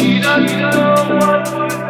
She doesn't know what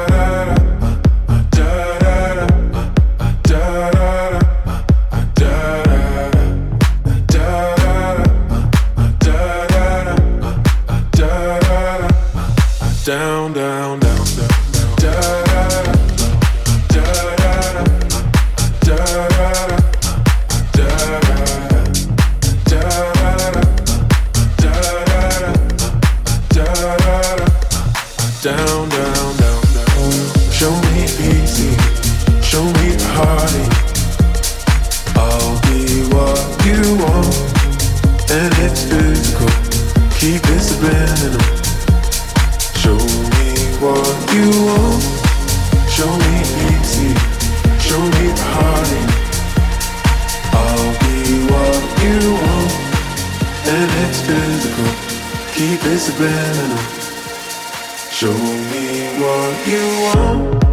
Show me what you want.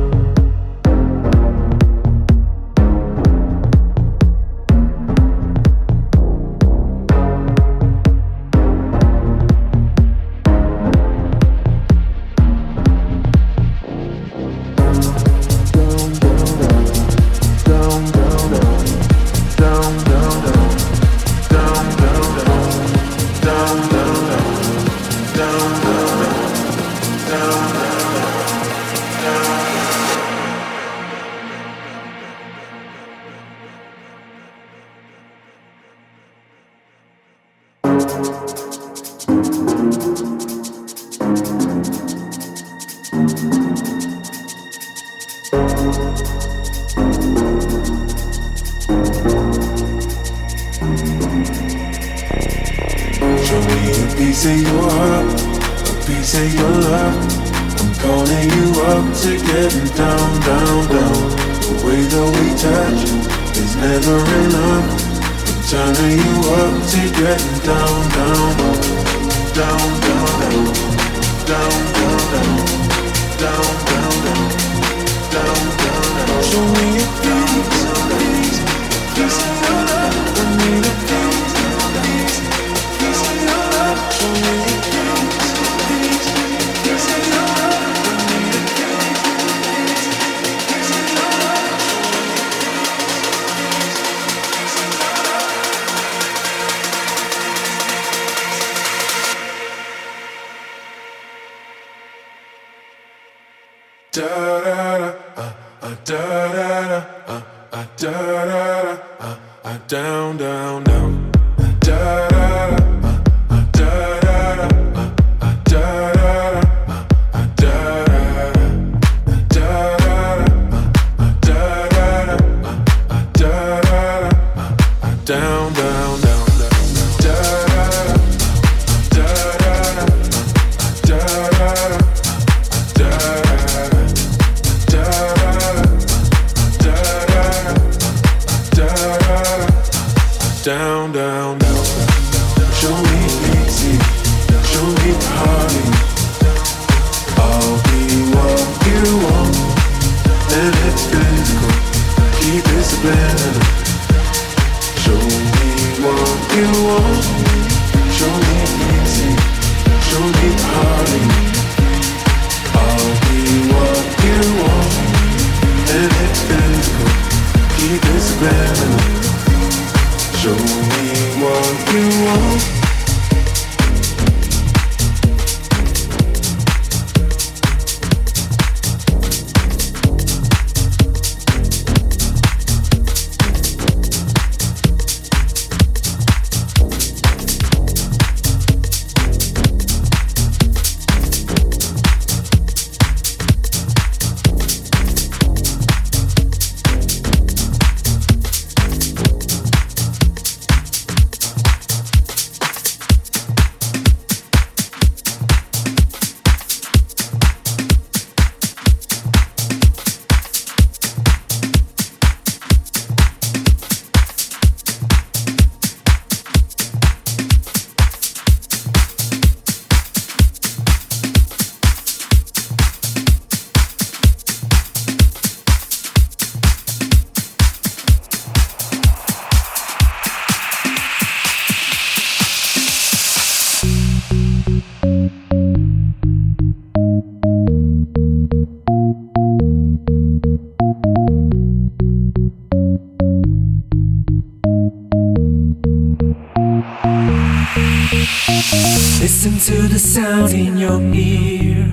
Listen to the sound in your ear.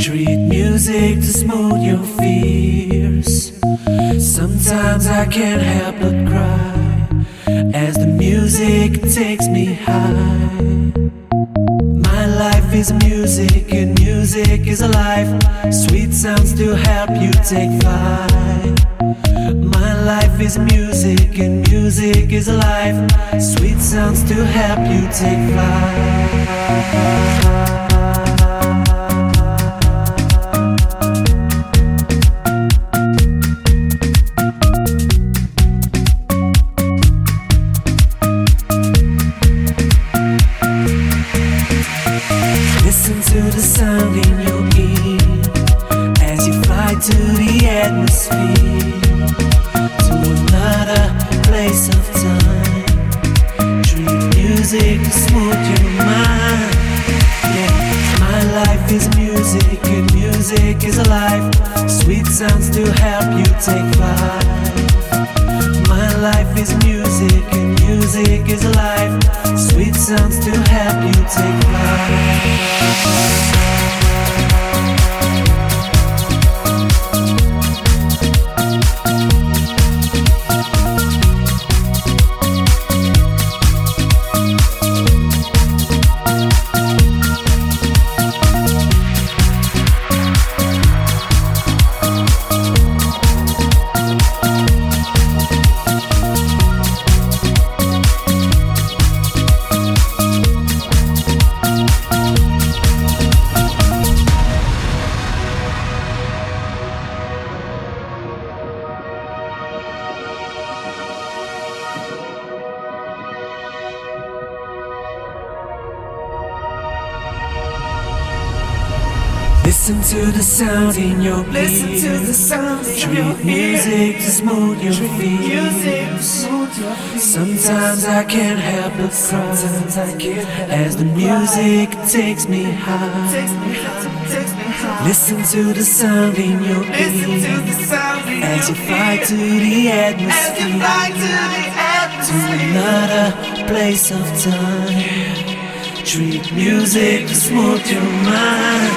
Treat music to smooth your fears. Sometimes I can't help but cry as the music takes me high. My life is music, and music is life. Sweet sounds to help you take flight. My life is music, and music is alive. Sweet sounds to help you take flight. Thank you. as the music takes me high. Listen to the sound in your ears. as you fly to the atmosphere to another place of time. Treat music to smooth your mind.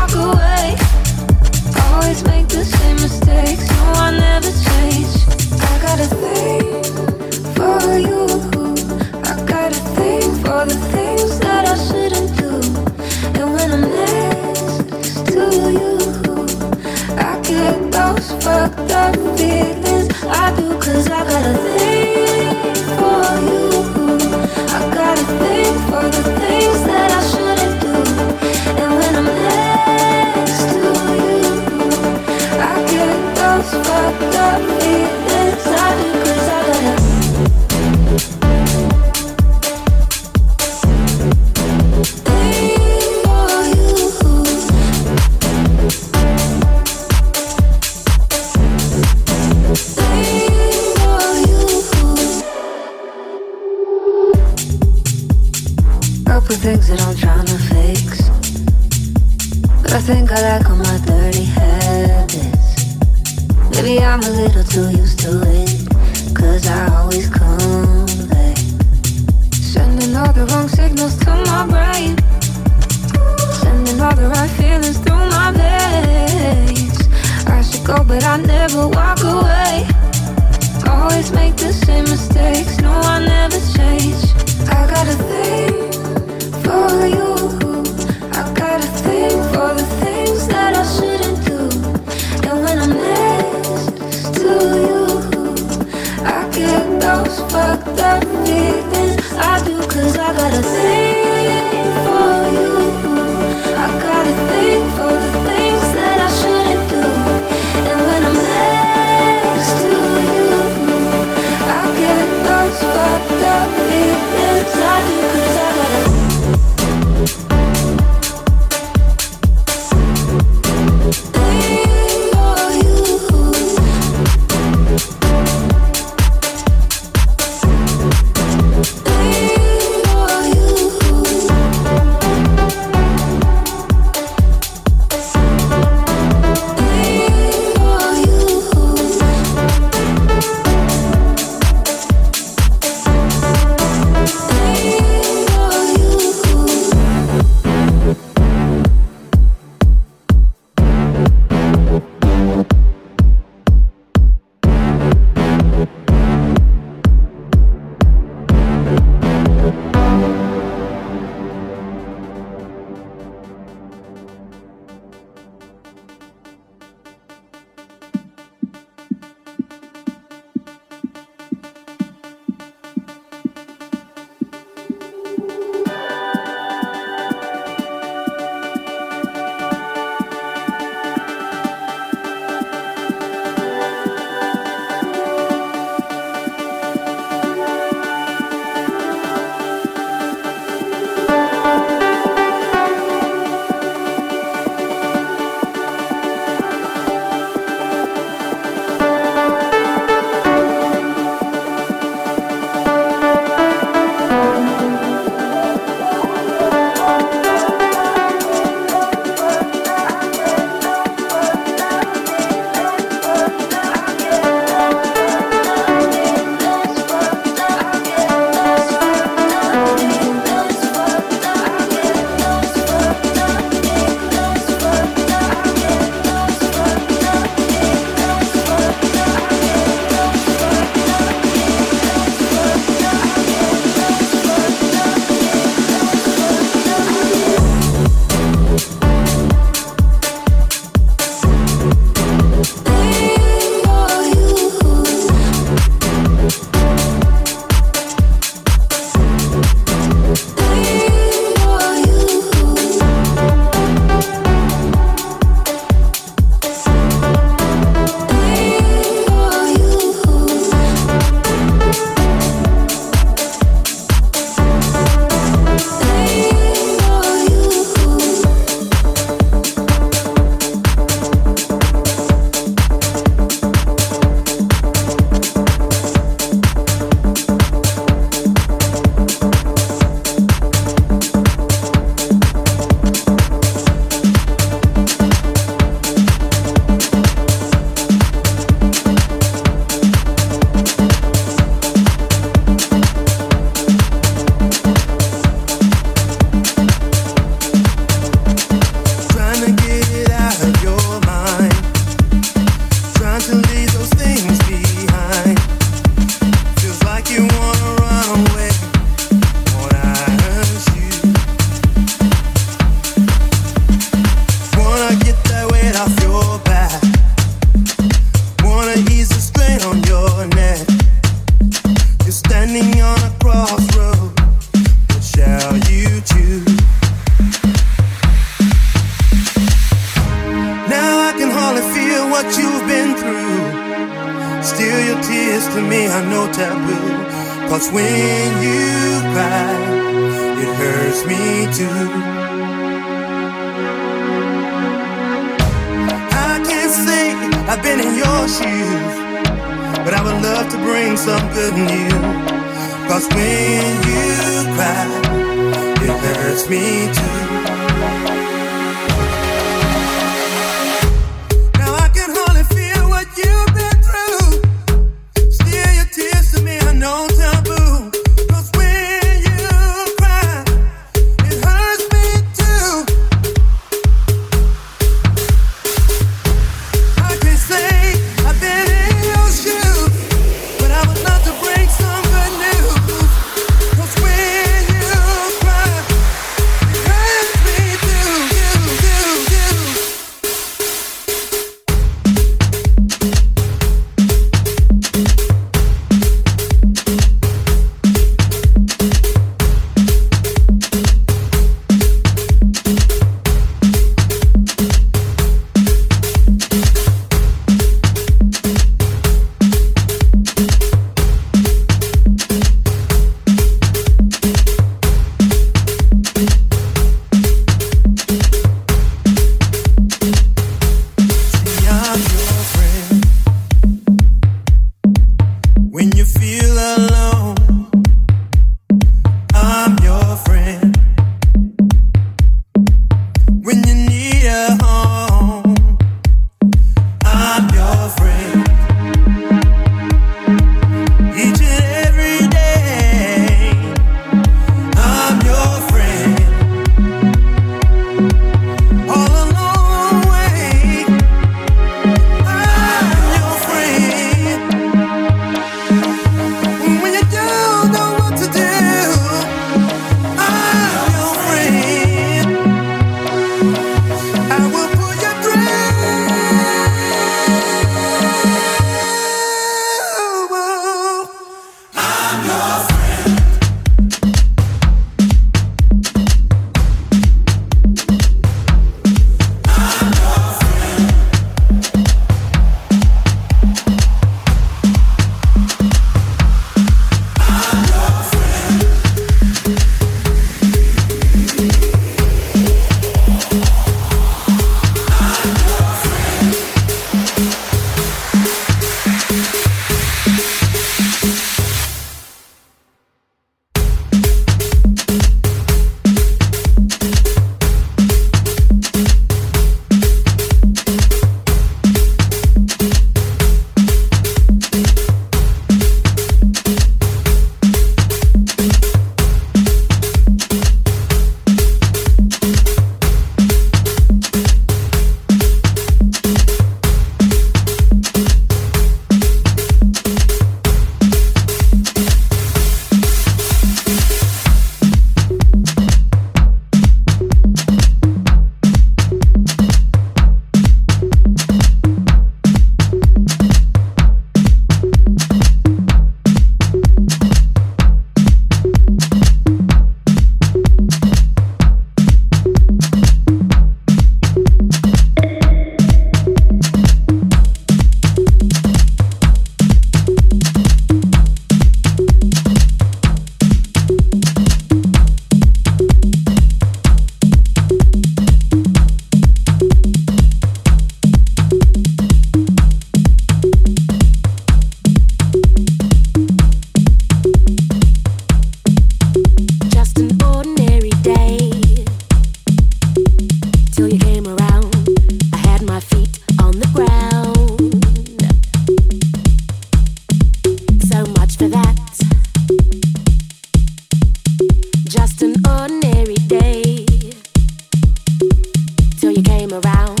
around,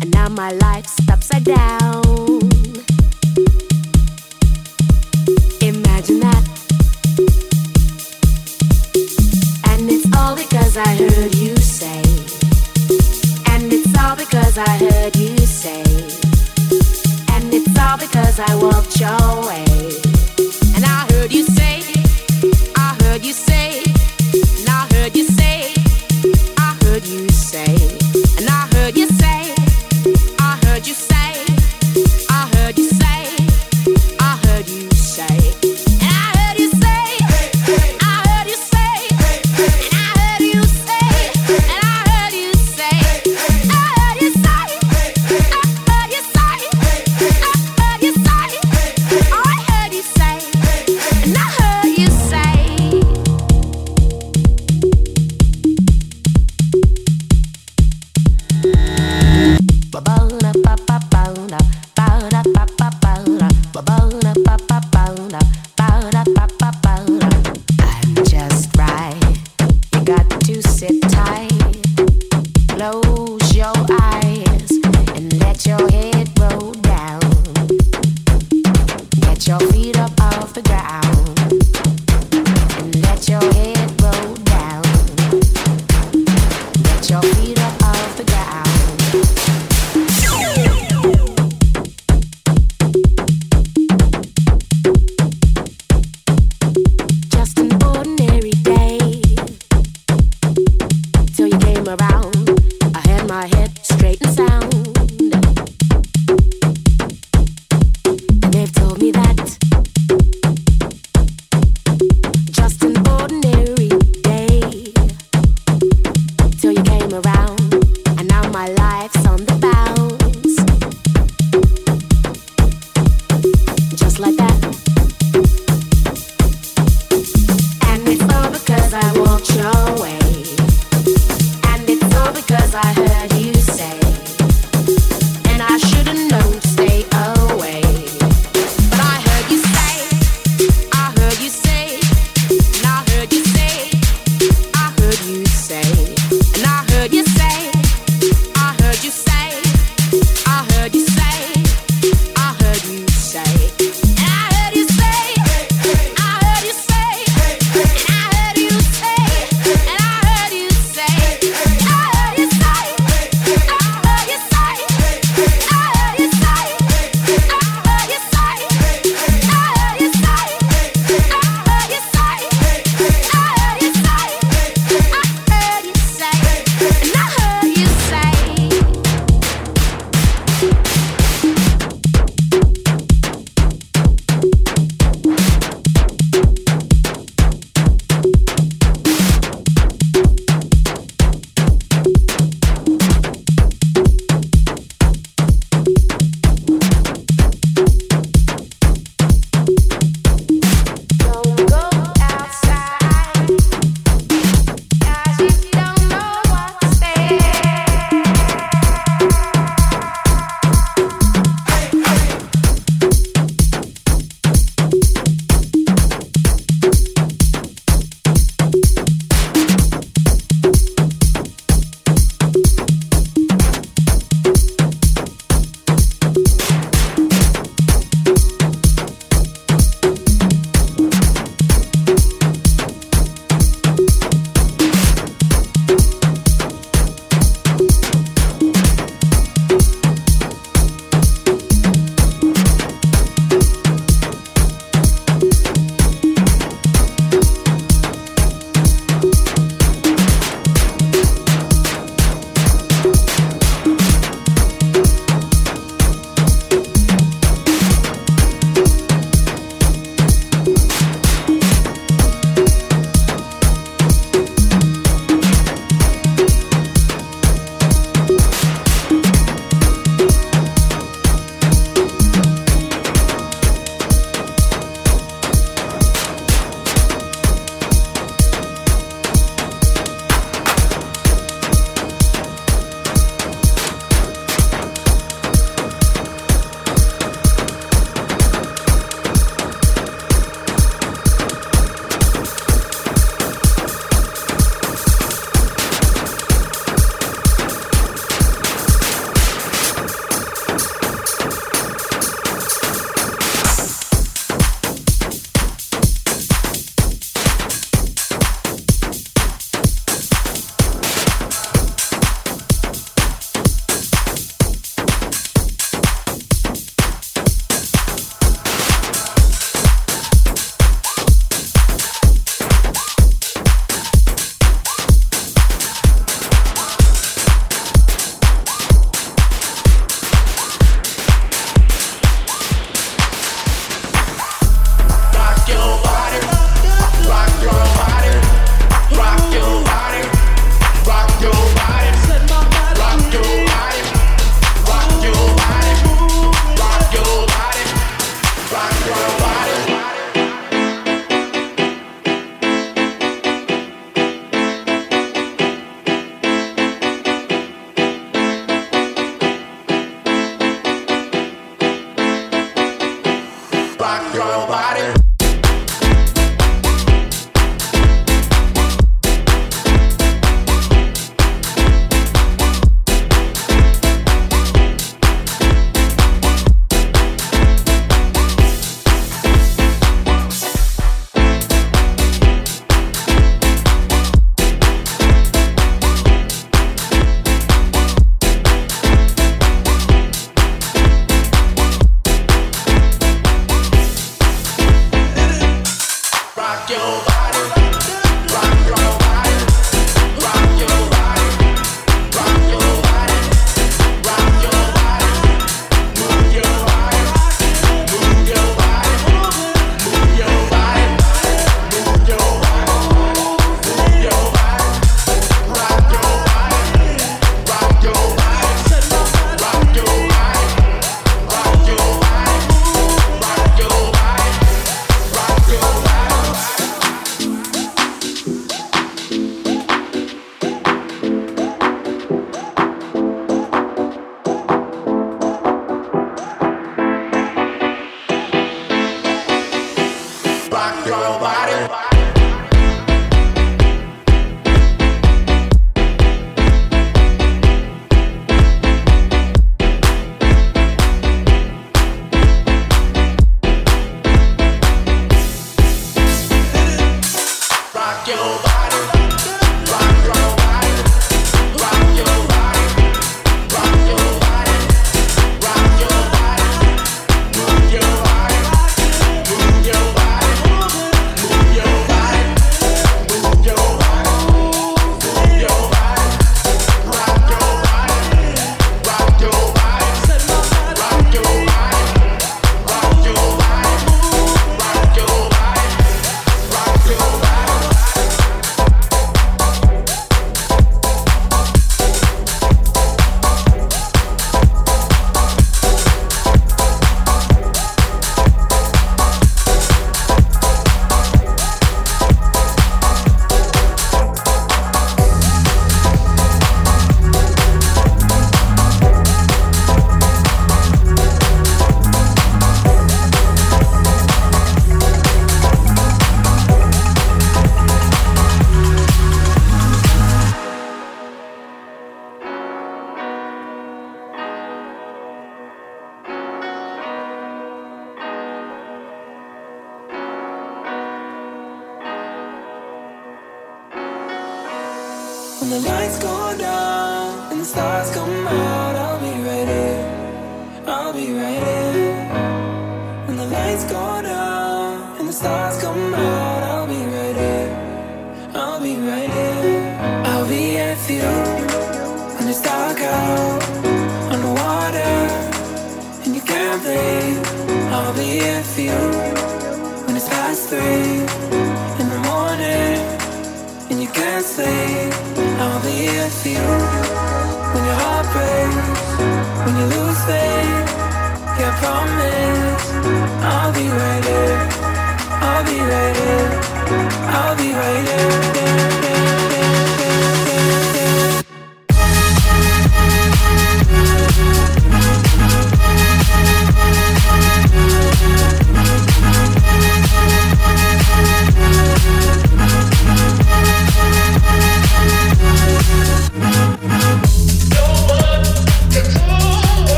and now my life's upside down. Imagine that. And it's all because I heard you say. And it's all because I heard you say. And it's all because I walked your way.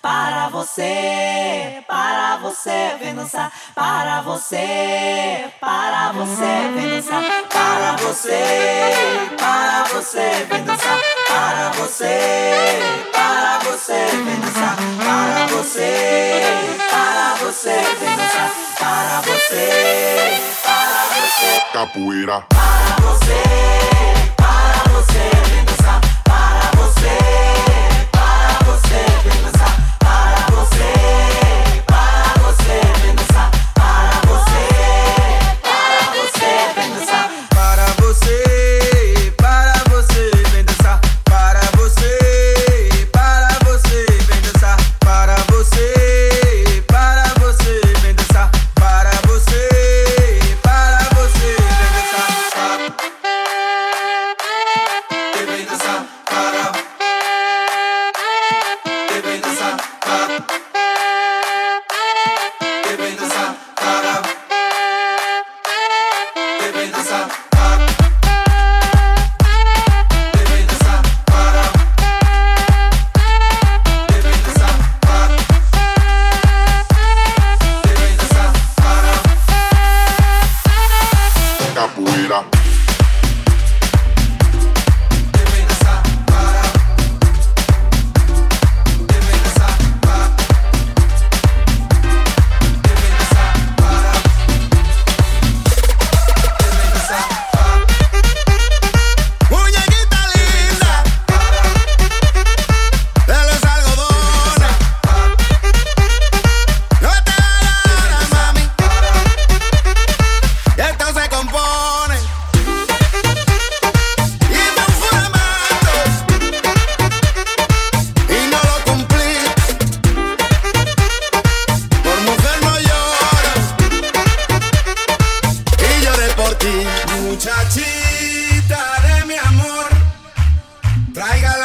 para você, para você vem para você, para você vem para você, para você vem para você, para você vem para você, para você para você, para você. Capoeira. Para você, para você vem para você, para você vem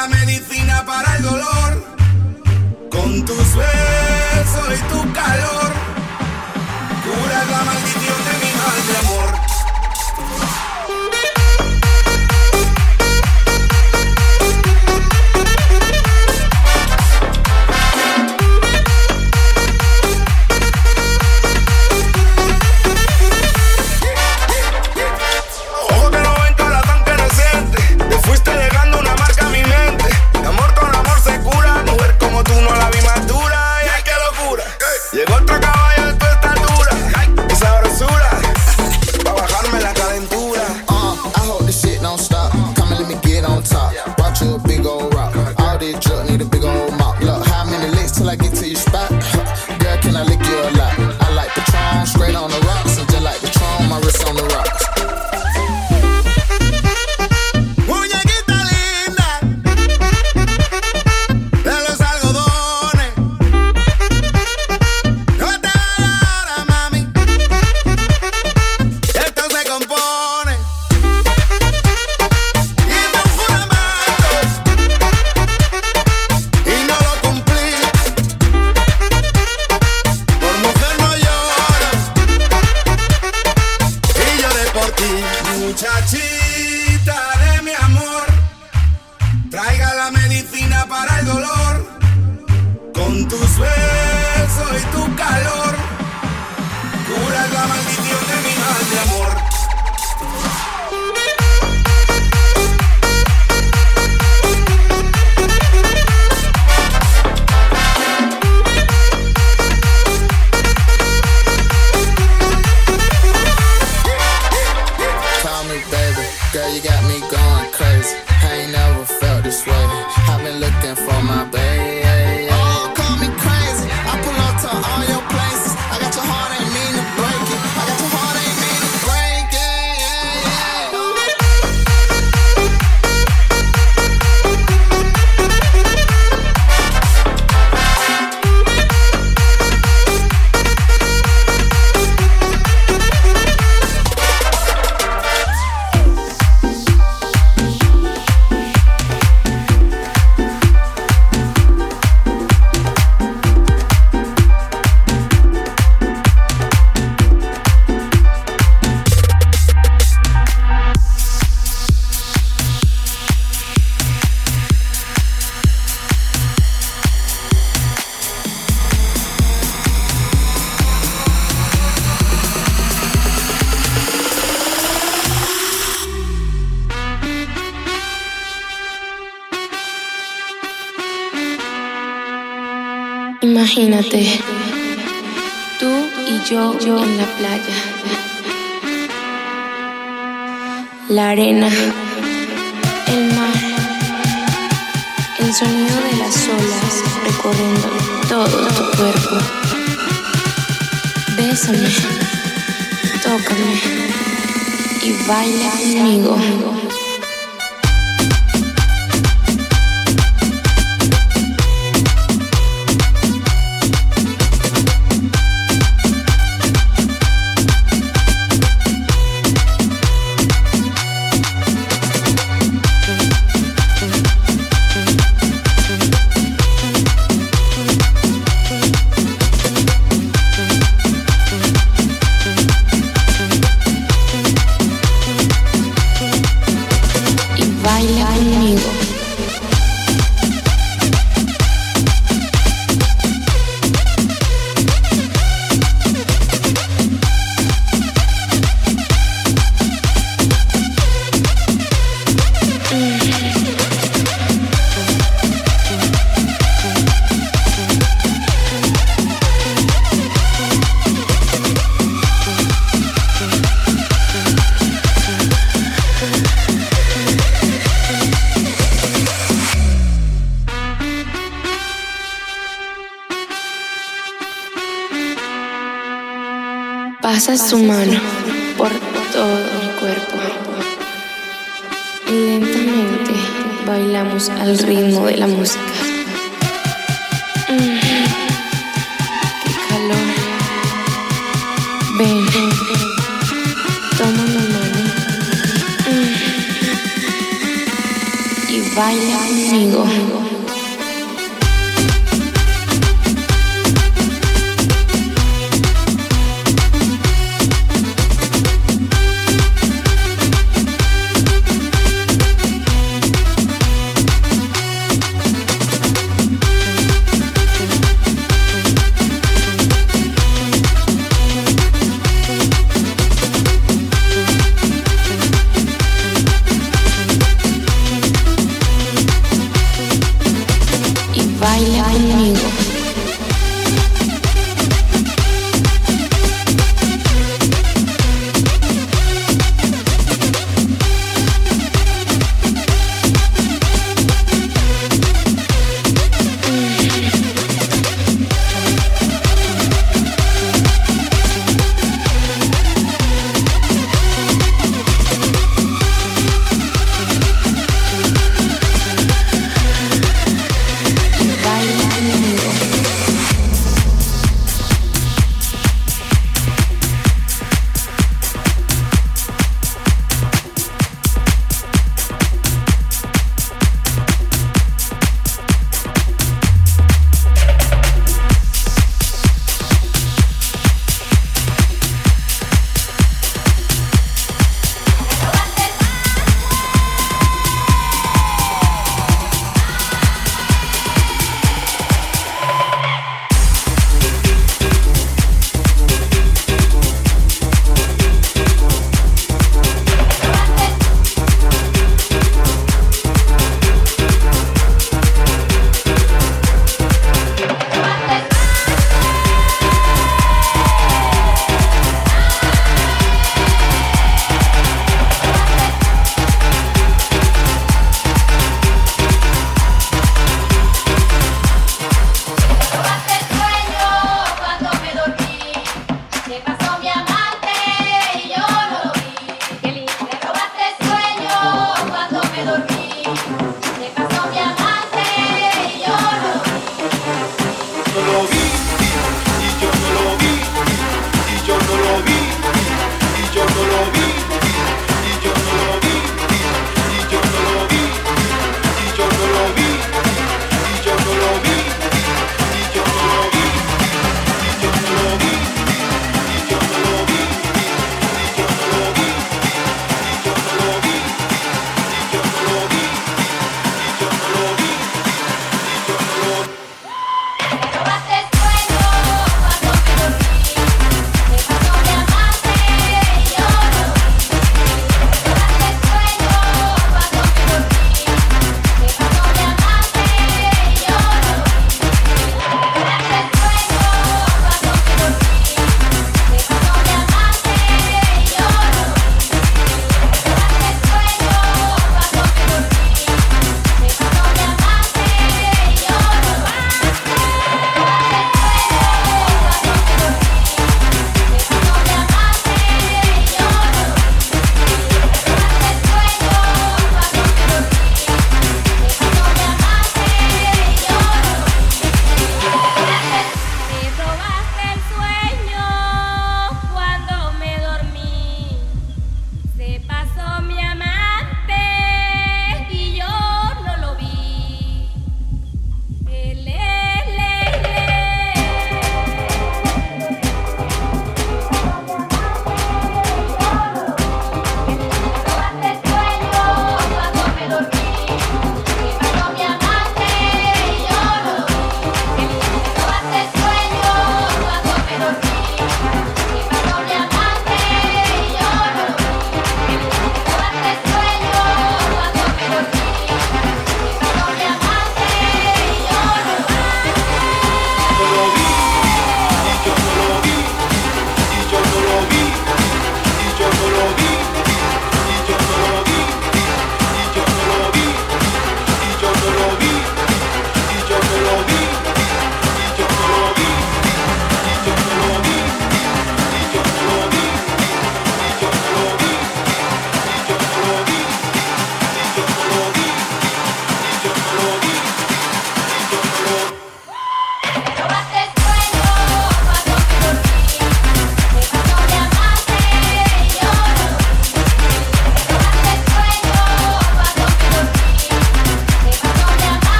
la medicina para el dolor. Con tus besos y tu calor, curas la maldad. Arena,